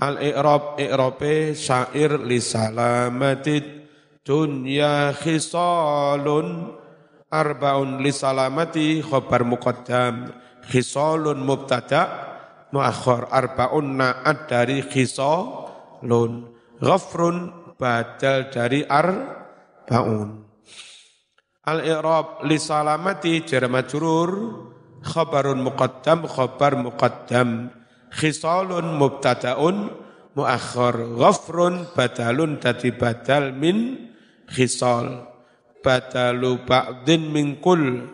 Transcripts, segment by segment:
Al-i'rab i'rabe syair li salamatid dunya khisalun. Arbaun li salamati khabar muqaddam. Khisalun mubtada muakhir arbaun na'at dari khisalun. Ghafrun badal dari arbaun. Al-i'rab li salamati jar majrur khabarun muqaddam khabar muqaddam khisalun mubtadaun muakhir ghafrun badalun dadi badal min khisal. Badalu ba'din mingkul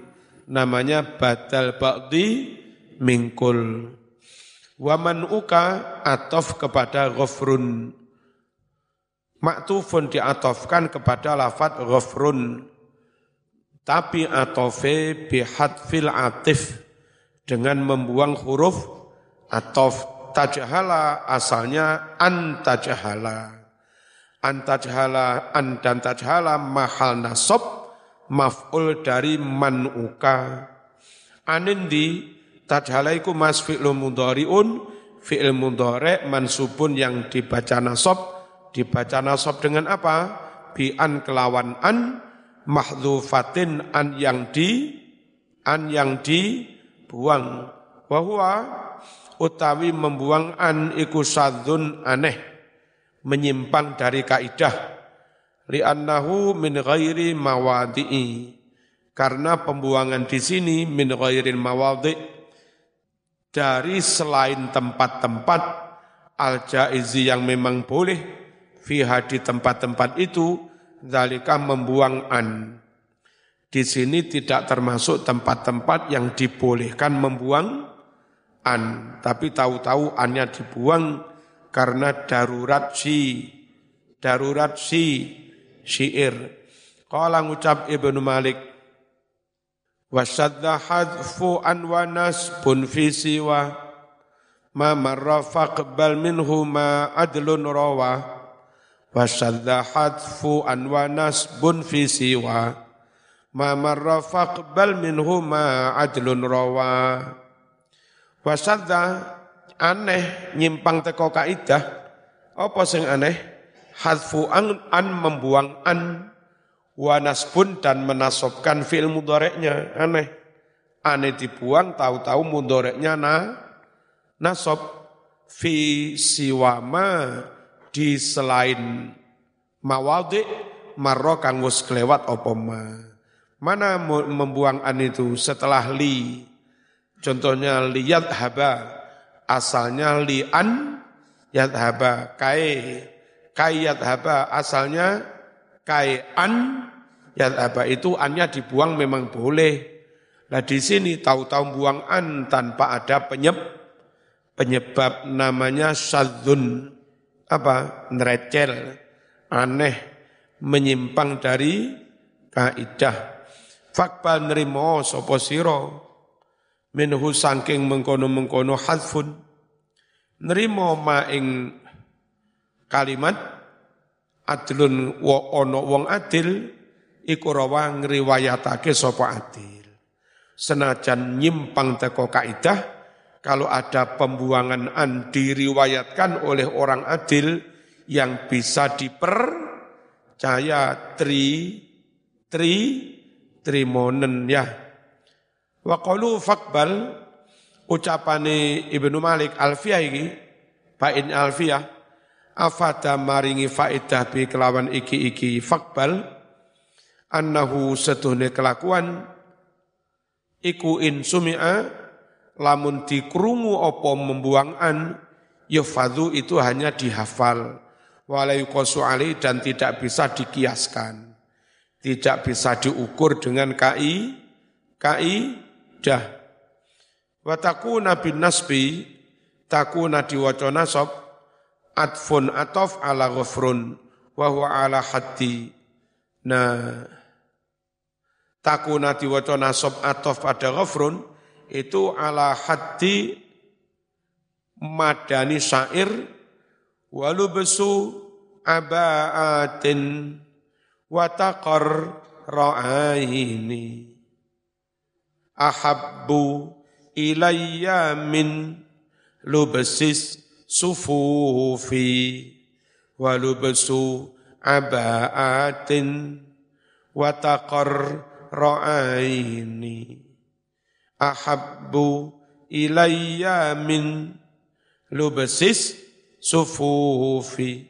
namanya badal ba'di mingkul. Waman uka atof kepada ghafrun. Maktufun diatofkan kepada lafat ghafrun. Tapi atofe fil atif dengan membuang huruf atof tajahala asalnya antajahala. Antajahala an dan tajahala mahal nasob maf'ul dari manuka anindi tajahala iku mas fi'lu mudhari'un fi'il mudhari' mansubun yang dibaca nasob dibaca nasob dengan apa? Bi an kelawan an mahdhufatin an yang di an yang dibuang. Bahwa utawi membuang an iku sadzun aneh menyimpang dari kaidah. Li'annahu min ghairi mawadi'i. Karena pembuangan di sini min ghairi mawadi' dari selain tempat-tempat al-jaizi yang memang boleh fiha di tempat-tempat itu zalika membuang an. Di sini tidak termasuk tempat-tempat yang dibolehkan membuang an, tapi tahu-tahu annya dibuang karena darurat si, darurat si, syair. Qala ngucap Ibnu Malik, wasadda hadfu an wa nasbun fi siwa ma marra faqbal minhu ma adlun rawah wasadda hadfu an wa nasbun fi siwa ma marra faqbal minhu ma adlun rawa wasadda aneh nyimpang teko kaidah. Apa sing aneh? Hadfu an, an membuang an. Wa nasbun dan menasobkan fi'il mudhareknya aneh. Aneh dibuang tahu-tahu mudhareknya na nasob. Fi siwama di selain mawadi marro kangus kelewat opoma. Mana membuang an itu setelah li. Contohnya liat haba. Asalnya li an yat haba. Kai. Kai yat haba. Asalnya kai an yat haba. Itu annya dibuang memang boleh. Nah di sini tahu-tahu buang an tanpa ada penyebab penyebab namanya syadzun apa nerecel, aneh, menyimpang dari kaidah. Fakbal nerimo sopo siro, minhu sangking mengkono-mengkono hadfun, nerimo maing kalimat, adlun wo ono wong adil, iku rawa ngriwayatake sapa adil. Senajan nyimpang teko kaidah, kalau ada pembuangan an diriwayatkan oleh orang adil yang bisa dipercaya tri tri trimonen ya. Wa qalu fakbal ucapane Ibnu Malik Alfiyah iki Bain Alfiyah afada maringi faedah bi kelawan iki-iki. Fakbal annahu setuhne kelakuan iku in sumi'a lamun dikrungu opo membuang an yufadhu itu hanya dihafal. Walayukosu ali dan tidak bisa dikiaskan. Tidak bisa diukur dengan kai kai dah wataku nabi nasbi takuna diwaca nasab atfun atof ala ghafrun wa huwa ala haddi. Nah takuna diwaca nasab atof pada ghafrun itu ala haddi madani syair walu besu abaatin watakar ra'aini ahabbu ilayya min lubesis sufufi walubsu abaatin watakar ra'aini. Ahabbu ilayya min lubsis sufufi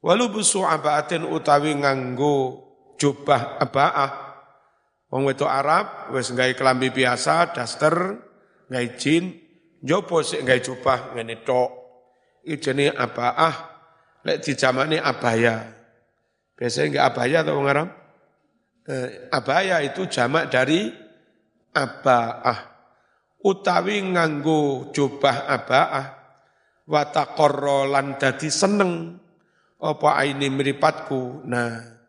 walubsu abaatin utawi nganggo jubah abaah wong wedok Arab wis gawe kelambi biasa daster gawe jin. Njopo sik gawe jubah ngene tok. Iki jenenge abaah lek dijamane abaya biasanya enggak abaya atau wong Arab? Eh, abaya itu jamak dari abaah utawi nganggo jubah abaah wa taqarra lan dadi seneng. Apa aini mripatku? Nah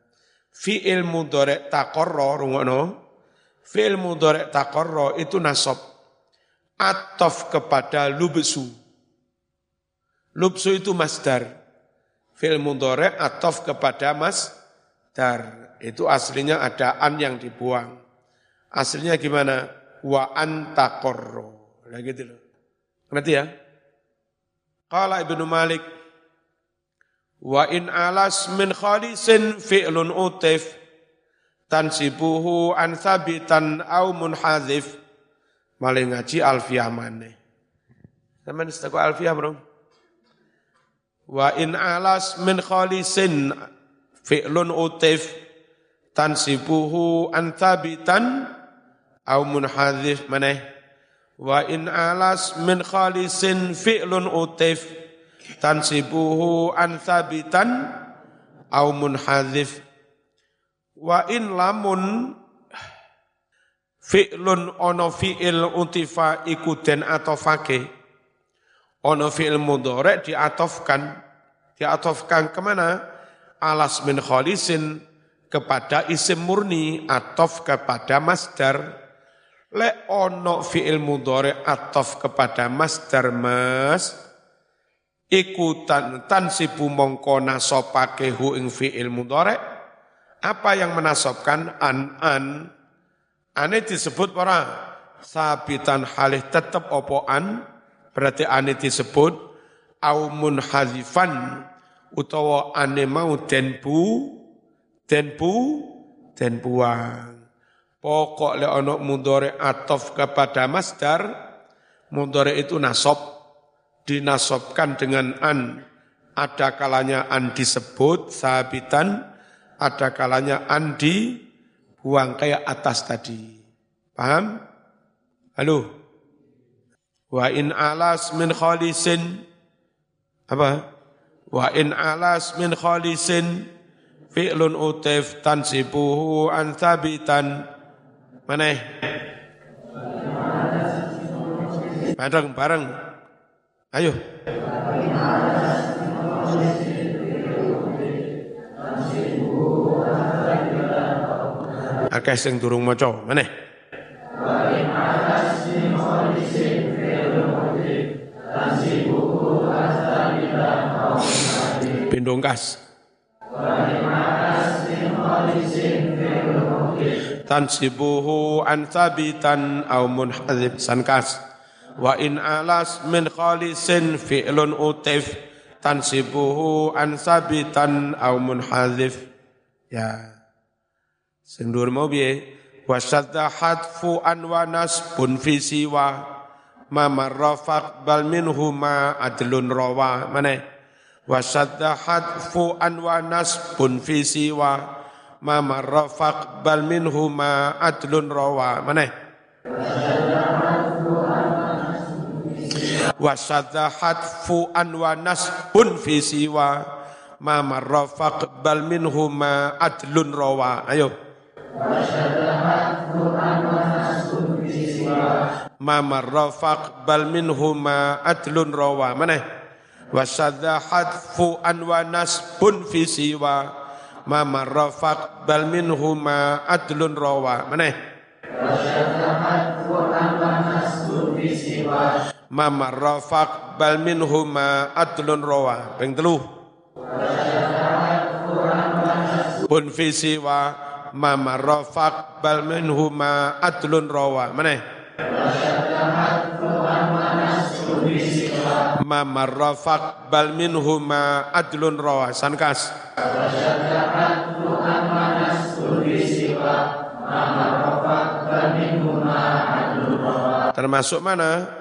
fi'il mudhari' taqarra rungono fi'il mudhari' taqarra itu nasab. Atof kepada lubsu. Lubsu itu masdar. Fi'il mudhari' atof kepada masdar. Itu aslinya ada an yang dibuang. Aslinya gimana? Wa antaqarra nah gitu loh. Ngerti ya? Qala Ibnu Malik Wa in alas min khalisin fi'lun utif tansibuhu an sabitan au munhazif maling ngaji alfiyah maneh. Sampeyan istaku alfiyah, Bro. Wa in alas min khalisin fi'lun utif tansibuhu an sabitan au munhazif maneh. Wa in alas min khalisin fi'lun utif tansibuhu an thabitan au munhadzif. Wa in lamun fi'lun ono fi'il utifa ikuten atofake. Ono fi'il mudhari diatofkan. Diatofkan ke mana? Alas min khalisin kepada isim murni atof kepada masdar. Le ono fi'il mudhari atof kepada masdar mas ikutan tansibu mongko nasopake hu ing fi'il mudhari. Apa yang menasobkan an an. Ane disebut para sabitan halih tetep opo an? Berarti ane disebut au munhazifan utawa ane mau den bu den bu den buang. Pokok le ono mudhari atof kepada masdar mudhari itu nasab dinasobkan dengan an. Ada kalanya an disebut sahabitan, ada kalanya an dibuang kayak atas tadi. Paham? Halo? Wa in alas min khalisin apa? Wa in alas min khalisin fi'lun utif tansibuhu an thabitan mana? Bareng bareng. Ayo. Akeh sing durung maca, meneh. Pindongkas. Tansibuhu an sabitan au munhadzib sankas wa in alas min khalisin fi'lun utif tansibuhu an sabitan au munhazif ya. Sing dhuwur mau piye? Wa sadda hadfu an wa nasbun fi siwa. Ma marrafaq bal minhu ma adlun rawa. Mana wa sadda hadfu an wa nasbun fi siwa. Ma marrafaq bal minhu ma adlun rawa. Mana wa sadzahat fu wa nasbun fi siwa. Ma marra faqbal minhu ma adlun rawa. Ayo. Ma marra faqbal minhu ma adlun rawa. Mana? Wa sadzahat fu wa nasbun fi siwa. Ma marra faqbal minhu ma adlun rawa. Mana? Wa sadzahat fu an wa nasbun fi siwa ma rafaq bal minhuma adlun rawa. Ping telu. Pun fi siwa ma rafaq bal minhuma adlun rawa. Meneh ma marrafaq bal minhuma adlun rawasan kas? Termasuk mana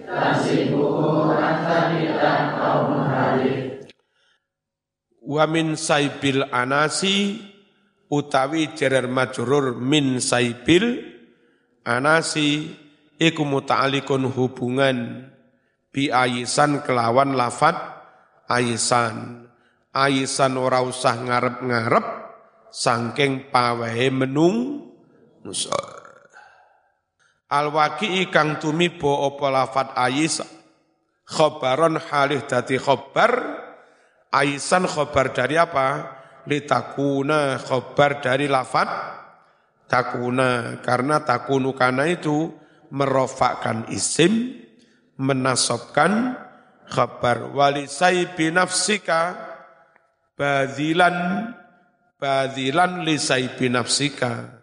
tasibuhu anzabitan au munhadid wa min saibil anasi utawi jerer majrur min saibil anasi iku muta'alikun hubungan bi ayisan kelawan lafat ayisan. Ayisan ora usah ngarep-ngarep sangking pawehe menung nusor. Al-waqi kang tumibo apa lafat ayis khobaron halih dati khobar ayisan khobar dari apa? Litakuna khobar dari lafat takuna karena takunu kana itu merofakkan isim, menasobkan khabar. Walisai binafsika badilan badilan lisai binafsika.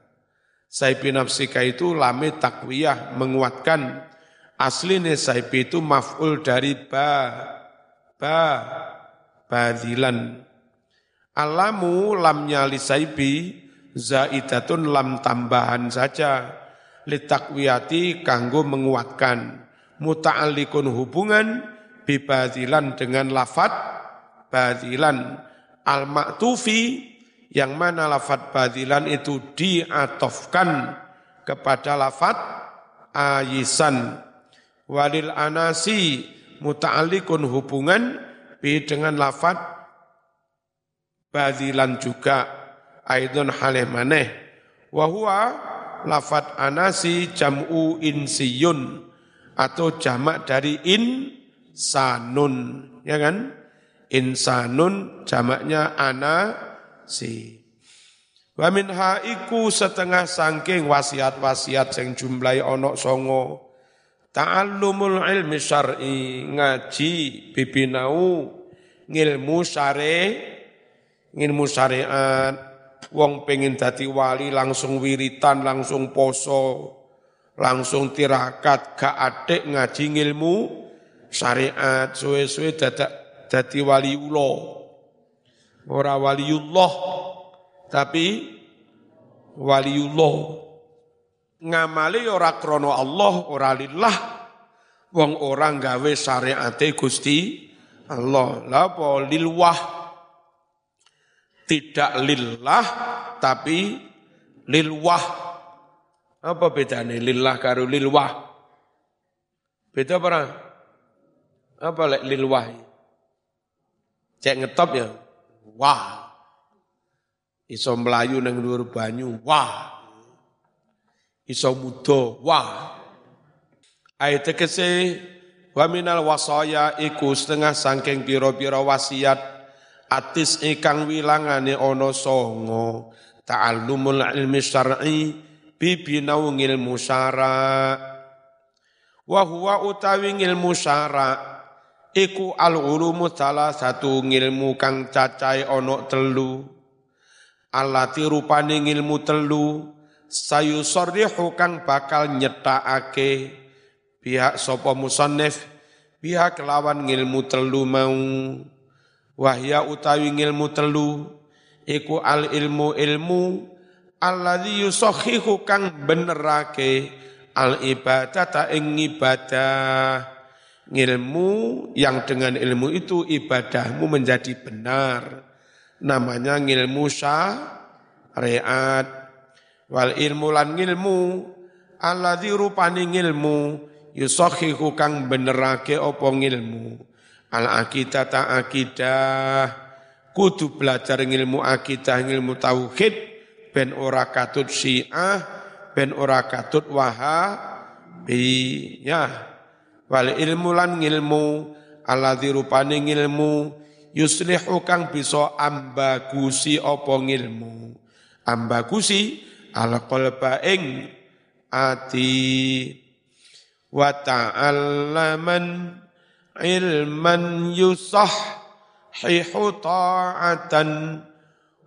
Sai binafsika itu lame takwiyah menguatkan. Aslinya saibi itu maf'ul dari ba, ba, badilan. Alamu lamnya lisaibi zaidatun lam tambahan saja litakwiyati kanggo menguatkan muta'alliqun hubungan bibadilan dengan lafat badilan al-maktufi yang mana lafat badilan itu diatofkan kepada lafat ayisan. Walil anasi muta'alliqun hubungan bi dengan lafat badilan juga. Aidun halih maneh. Wa huwa lafat anasi jam'u insiyun atau jamak dari insanun. Ya kan? Insanun jamaknya anasi wa min haiku setengah sangking wasiat-wasiat sing jumlahi onok songo ta'allumul ilmi syar'i ngaji bibinau ngilmu syare ngilmu syariat. Wong pengen dadi wali langsung wiritan, langsung poso, langsung tirakat, gak adek ngaji ilmu syariat, suwe-suwe dadak dadi waliullah. Ora waliullah, tapi waliullah. Ngamali ora krono Allah, ora lillah. Wong orang gawe syariate Gusti Allah. Lah apa lilwah tidak lillah tapi lilwah. Apa bedanya lillah karo lilwah? Beda apa? Apa lek lilwah? Cek ngetop ya. Wah. Iso melayu nang dhuwur banyu. Wah. Iso mudo. Wah. Ayat tegese wa minal wasaya iku setengah sangking piro-piro wasiat atis ikang wilangane ana songo ta'allumul ilmi syar'i bibinau ilmu syara wa huwa utawi ilmu syara iku al ulumu salah satu ilmu kang cacai ana telu. Alati rupane ilmu telu sayu sorrihu kang bakal nyetakake pihak sapa musannif? Pihak lawan ilmu telu mau. Wahya utawi ilmu telu iku al ilmu ilmu alladzi yusakhihu kang benerake. Al ta ing ibadah ilmu yang dengan ilmu itu ibadahmu menjadi benar. Namanya ilmu syariat. Wal ilmu lan ilmu alladzi rupani ilmu yusakhihu kang benerake apa ilmu al akidah ta akidah. Kudu belajar ilmu akidah ilmu tauhid. Ben ora katut syiah ben ora katut wahabi ya wal ilmu lan ilmu alladzi rupane ilmu yuslihu kang bisa ambagusi apa ngilmu. Ambagusi al qalba ing ati. Wa ta'allaman ilman yusah hihu ta'atan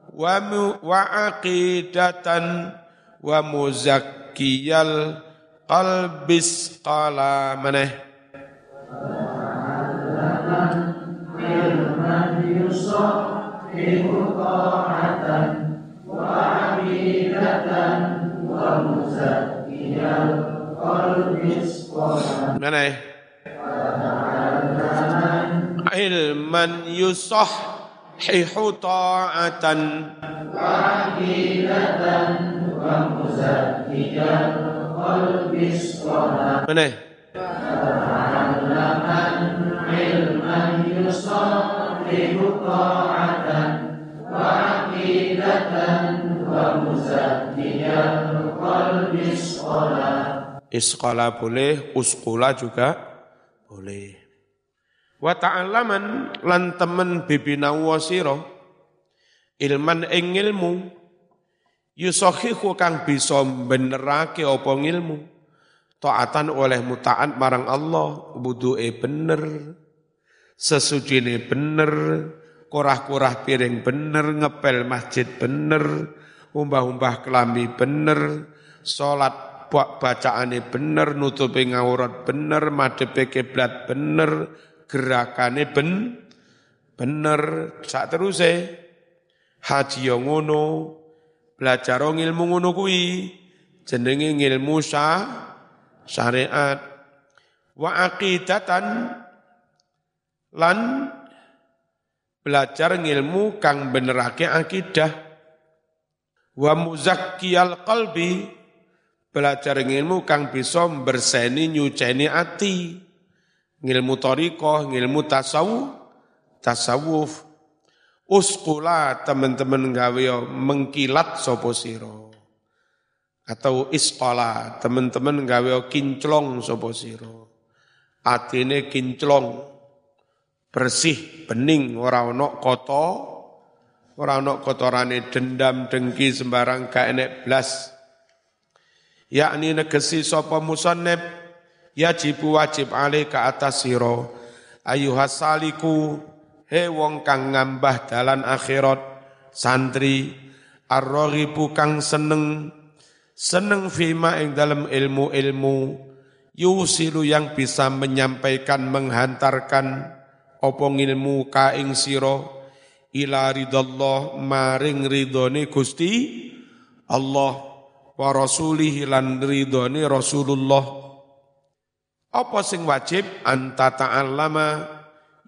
wa, wa aqidatan wa muzakkiyal qalbis qala maneh ilman yusah hihu ta'atan wa aqidatan wa muzakkiyal qalbis qala maneh ilman yusahhihu ta'atan wa aqidatan wa muzakkiyan qalbis Isqala boleh, uskula juga boleh. Wa ta'allaman lan temen bibinawa sira ilman ing ilmu yusahihu kang bisa benerake apa ilmu taatan oleh mutaat marang Allah. Wudu'e bener. Sesujine bener. Korah-korah piring bener. Ngepel masjid bener. Umbah-umbah kelambi bener. Salat bacaane bener. Nutupi ngaurat bener. Madepe kiblat bener. Gerakane ben bener. Sak teruse haji yo ngono. Belajar ilmu ngono kuwi. Jenenge ilmu syah syariat wa aqidatan lan belajar ilmu kang benerake akidah wa muzakkiyal qalbi belajar ilmu kang bisa berseni nyuceni ati ngilmu toriko, ngilmu tasawuf, tasawuf. Uskula teman-teman gawe mengkilat sopo siro. Atau iskola teman-teman gawe kinclong sopo siro. Atine kinclong, bersih, bening, ora ono koto, ora ono kotorane dendam, dengki, sembarang gak enek blas. Yakni negesi sopo musannib yajibu wajib alih ke atas siro ayuhasaliku he wong kang ngambah dalan akhirat santri arrohibu kang seneng seneng fima ing dalam ilmu-ilmu. Yusilu yang bisa menyampaikan menghantarkan. Opong ilmu ka ing siro ila ridallah maring ridhone Gusti Allah wa rasulihi lan ridhone Rasulullah. Apa sing wajib? Anta ta'allama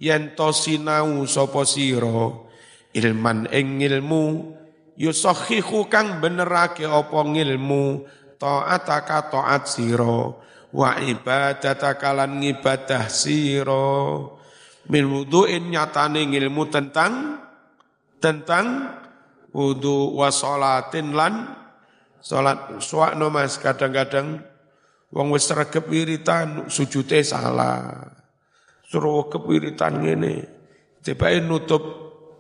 yen to sinau sapa sira? Ilman ing ilmu yusakhihu kang benerake apa ngilmu taataka taat sira wa ibadataka lan ngibadah sira min wudu'in nyatane ngilmu tentang tentang wudu wa salatin lan salat suwakno mas kadang-kadang Wong wis sregep wiritan sujute salah. Suruh kewiritan ngene. Tibake nutup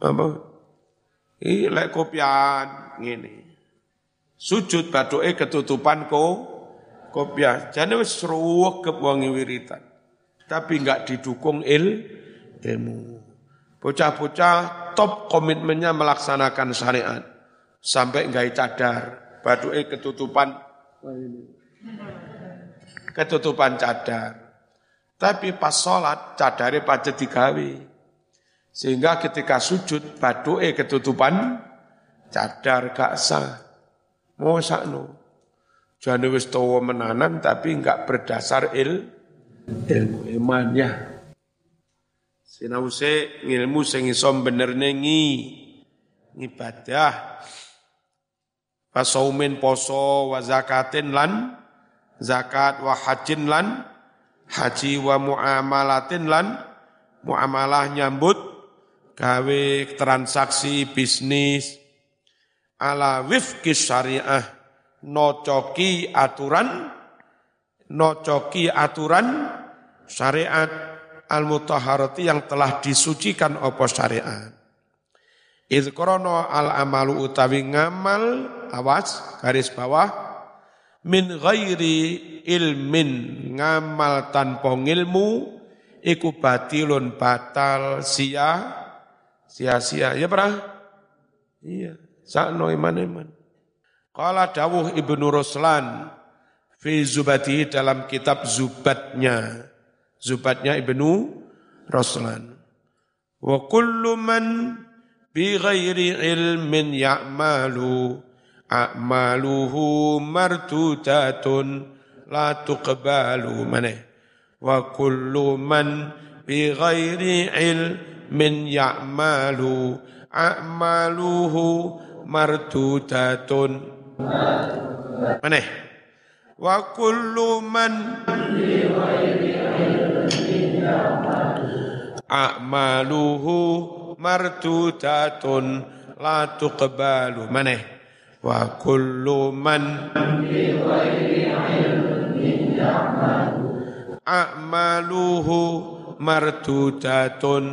apa? Iki lek kopian ngene. Sujud badoke ketutupan ko kopiah. Jane wis sregep wong wiritan. Tapi enggak didukung il ilmu. Bocah-bocah top komitmennya melaksanakan syariat. Sampai enggak cadar, badoke ketutupan. Ketutupan cadar. Tapi pas sholat cadare pada digawe. Sehingga ketika sujud baduke ketutupan cadar gak sah. Mau sakno. Jane wis tawa menanan tapi enggak berdasar il ilmu iman ya. Sinause ngilmu sing iso bener nengi ngibadah. Pasaumin poso wa zakatin lan zakat wa hajin lan haji wa muamalatin lan muamalah nyambut gawe transaksi bisnis ala wifki syariah nocoki aturan nocoki aturan syariat al-mutahharati yang telah disucikan opo syariat. Idh krono al amalu utawi ngamal, awas, garis bawah, min ghairi ilmin ngamal tanpa ilmu, iku batilun batal sia, sia-sia. Ya pernah? Iya, sakno iman-iman. Qala dawuh Ibnu Ruslan fi zubati dalam kitab Zubatnya. Zubatnya Ibnu Ruslan. Wa kullu man bi ghairi ilmin ya'malu a'maluhu martudatun la tuqbalu maneh wa kullu man bi ghairi ilmin ya'malu a'maluhu martudatun maneh. Wa kullu man a'maluhu mardudatun la tuqbalu. Maneh. Wa kullu man a'maluhu mardudatun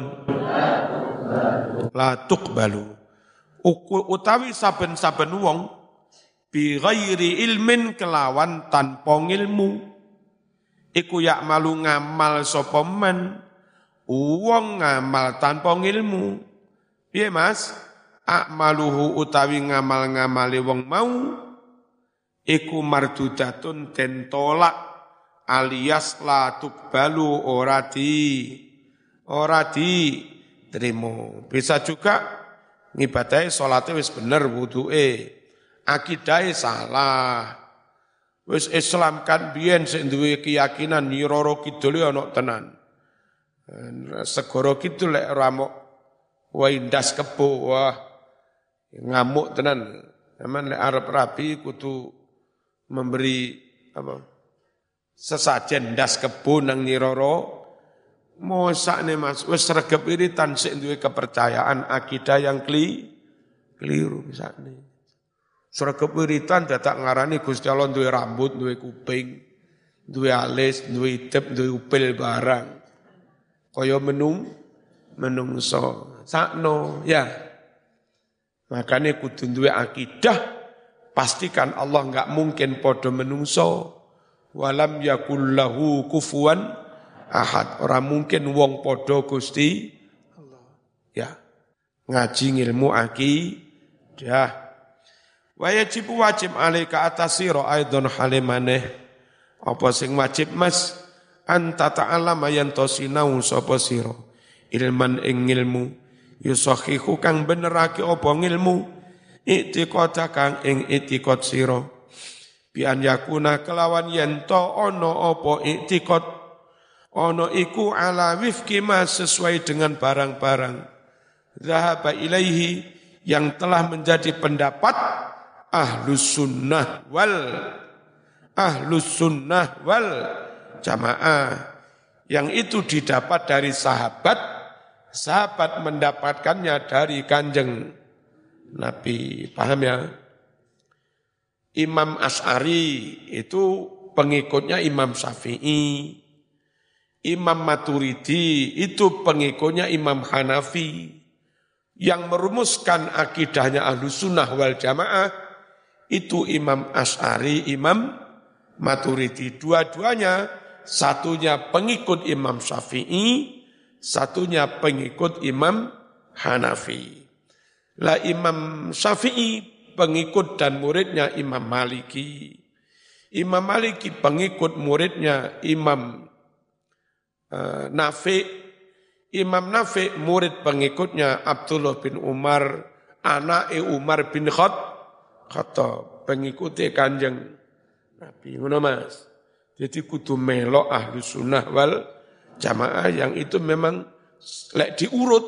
la tuqbalu utawi saben-saben wong bi ghairi ilmin kelawan tanpa ilmu iku yak malu ngamal sapa men Uang ngamal tanpa ilmu. Piye Mas? Akmaluhu utawi ngamal-ngamali wong mau iku mardudatun den tolak alias la tukbalu ora di ora di terima. Bisa juga ngibadahi salate wis bener wuduke. Akidai salah. Wis Islam kan biyen sing duwe keyakinan Nyiroro Kidul ana tenan. Segoro gitu lek ramok waindas kepo wah ngamuk tenan. Aman lek Arab rapi kutu memberi apa sesajen das kebo nang nyiroro. Mosak nih mas wes regep iritan sik duwe kepercayaan akidah yang kli keliru misalnya Sregep wiritan dadak ngarani Gusti Allah duwe rambut, duwe kuping, duwe alis, duwe idep, duwe upil barang. Kaya menung menungso. Sakno ya. Makanya kudu duwe akidah pastikan Allah enggak mungkin podo menungso walam yakullahu kufuan ahad. Orang mungkin wong podo Gusti ya. Ngaji ilmu akidah wajib wajib alaika atas sira aidon halimane. Apa sing wajib mas? Anta ta'alama yanto sinau sapa sira? Ilman ing ilmu yusahihu kang benerake apa ilmu i'tiqad kang ing i'tiqad sira bi an yakuna kelawan yen to ana apa i'tiqad ana iku ala wifki ma sesuai dengan barang-barang. Zahaba ilaihi yang telah menjadi pendapat ahlus sunnah wal. Ahlus sunnah wal jamaah. Yang itu didapat dari sahabat, sahabat mendapatkannya dari kanjeng Nabi. Paham ya? Imam As'ari itu pengikutnya Imam Syafi'i. Imam Maturidi itu pengikutnya Imam Hanafi. Yang merumuskan akidahnya ahlu sunnah wal jamaah itu Imam As'ari, Imam Maturidi. Dua-duanya satunya pengikut Imam Syafi'i, satunya pengikut Imam Hanafi. Lah Imam Syafi'i pengikut dan muridnya Imam Maliki. Imam Maliki pengikut muridnya Imam uh, Nafi. Imam Nafi murid pengikutnya Abdullah bin Umar, anak Umar bin Khattab, pengikuti kanjeng Nabi. Ngono Mas. Jadi kudu melok ahlu sunnah wal jamaah yang itu memang lek diurut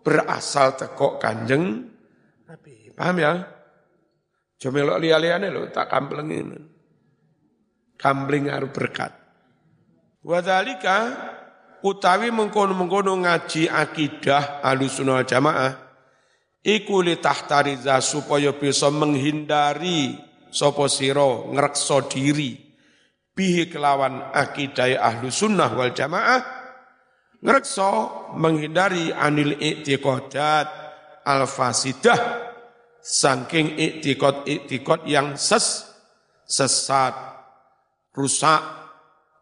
berasal tekok kanjeng Nabi. Paham ya? Cuma melok liya-liyane lho tak kamplengin. Kambling harus berkat. Wadhalika utawi mengkono-mengkono ngaji akidah sunnah jamaah iku tahtariza supaya bisa menghindari sapa sira ngrekso diri bihi kelawan akidah ahlu sunnah wal jamaah Ngrekso menghindari anil i'tiqadat al-fasidah saking i'tiqad-i'tiqad yang ses sesat rusak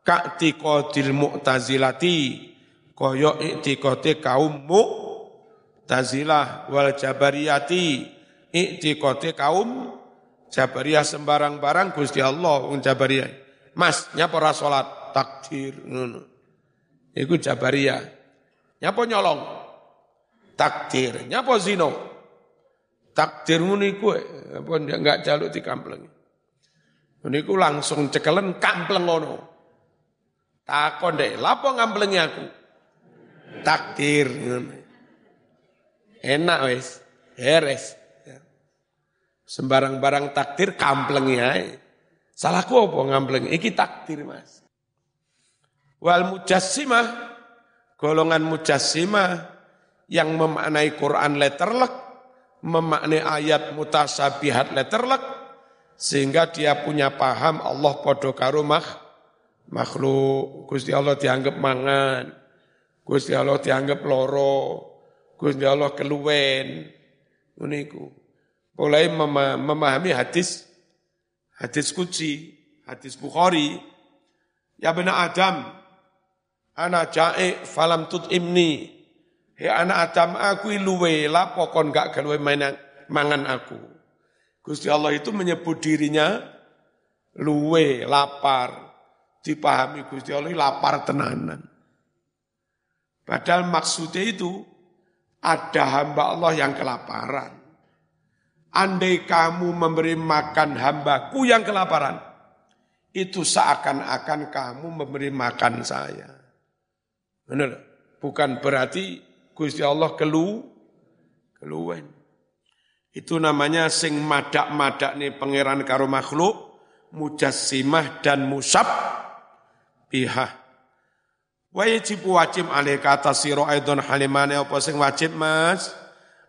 ka'tiqadil mu'tazilati kaya i'tiqate kaum mu'tazilah wal jabariyati i'tiqate kaum jabariyah sembarang barang Gusti Allah wong jabariyah Mas nyapa ora takdir ngono Iku Jabariyah. Nyapa nyolong? Takdir. Nyapa zino? Takdir niku apa enggak jaluk di kampleng. Niku langsung cekelen kampleng ngono. Takon deh, lapo ngamplengi aku? Takdir. Enak wes, heres. Sembarang barang takdir kamplengi ae. Salahku apa ngamplengi? Iki takdir, Mas. Wal mujassimah, golongan mujassimah yang memaknai Quran letterlek, memaknai ayat mutasabihat letterlek, sehingga dia punya paham Allah podo karo makhluk. Gusti Allah dianggap mangan, Gusti Allah dianggap loro, Gusti Allah keluwen. Uniku. Mulai memahami hadis, hadis kuci, hadis Bukhari, ya benar Adam, Ana jae falam tut imni. He anak Adam aku luwe lapo kon gak gawe mangan aku. Gusti Allah itu menyebut dirinya luwe lapar. Dipahami Gusti Allah lapar tenanan. Padahal maksudnya itu ada hamba Allah yang kelaparan. Andai kamu memberi makan hambaku yang kelaparan, itu seakan-akan kamu memberi makan saya. Benar. Bukan berarti Gusti Allah kelu keluwen. Itu namanya sing madak-madak nih pangeran karo makhluk, mujassimah dan musab bihah. Wajib wajib alih kata siro aidon halimane apa sing wajib mas?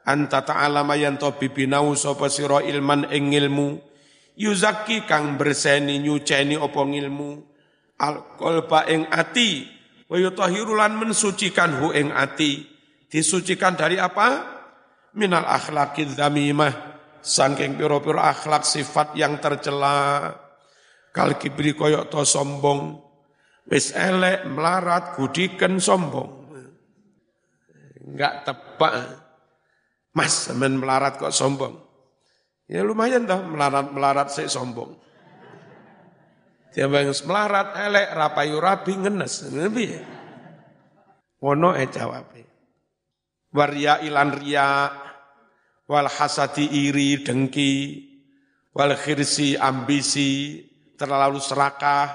Anta ta'alama yanto bibinau sopa siro ilman ing ilmu. Yuzaki kang berseni nyuceni apa ilmu. Al-kolba ing ati wa yutahhirulan mensucikan hu ing ati disucikan dari apa? Minal akhlaqid dzamimah. Saking piro-piro akhlak sifat yang tercela. Kal kibri koyok to sombong. Wis elek melarat gudiken sombong. Enggak tepak mas men melarat kok sombong? Ya lumayan dah melarat-melarat sih sombong. Timbang melarat elek rapayu rabi ngenes. Nabi. Wono e jawab. Waria ilan ria wal hasadi iri dengki wal khirsi ambisi terlalu serakah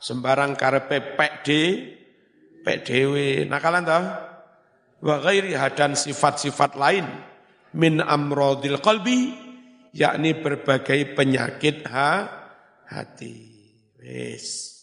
sembarang karepe pek de pek dewe nakalan tau wa ghairi hadan sifat-sifat lain min amrodil qalbi yakni berbagai penyakit ha, hati. Wis.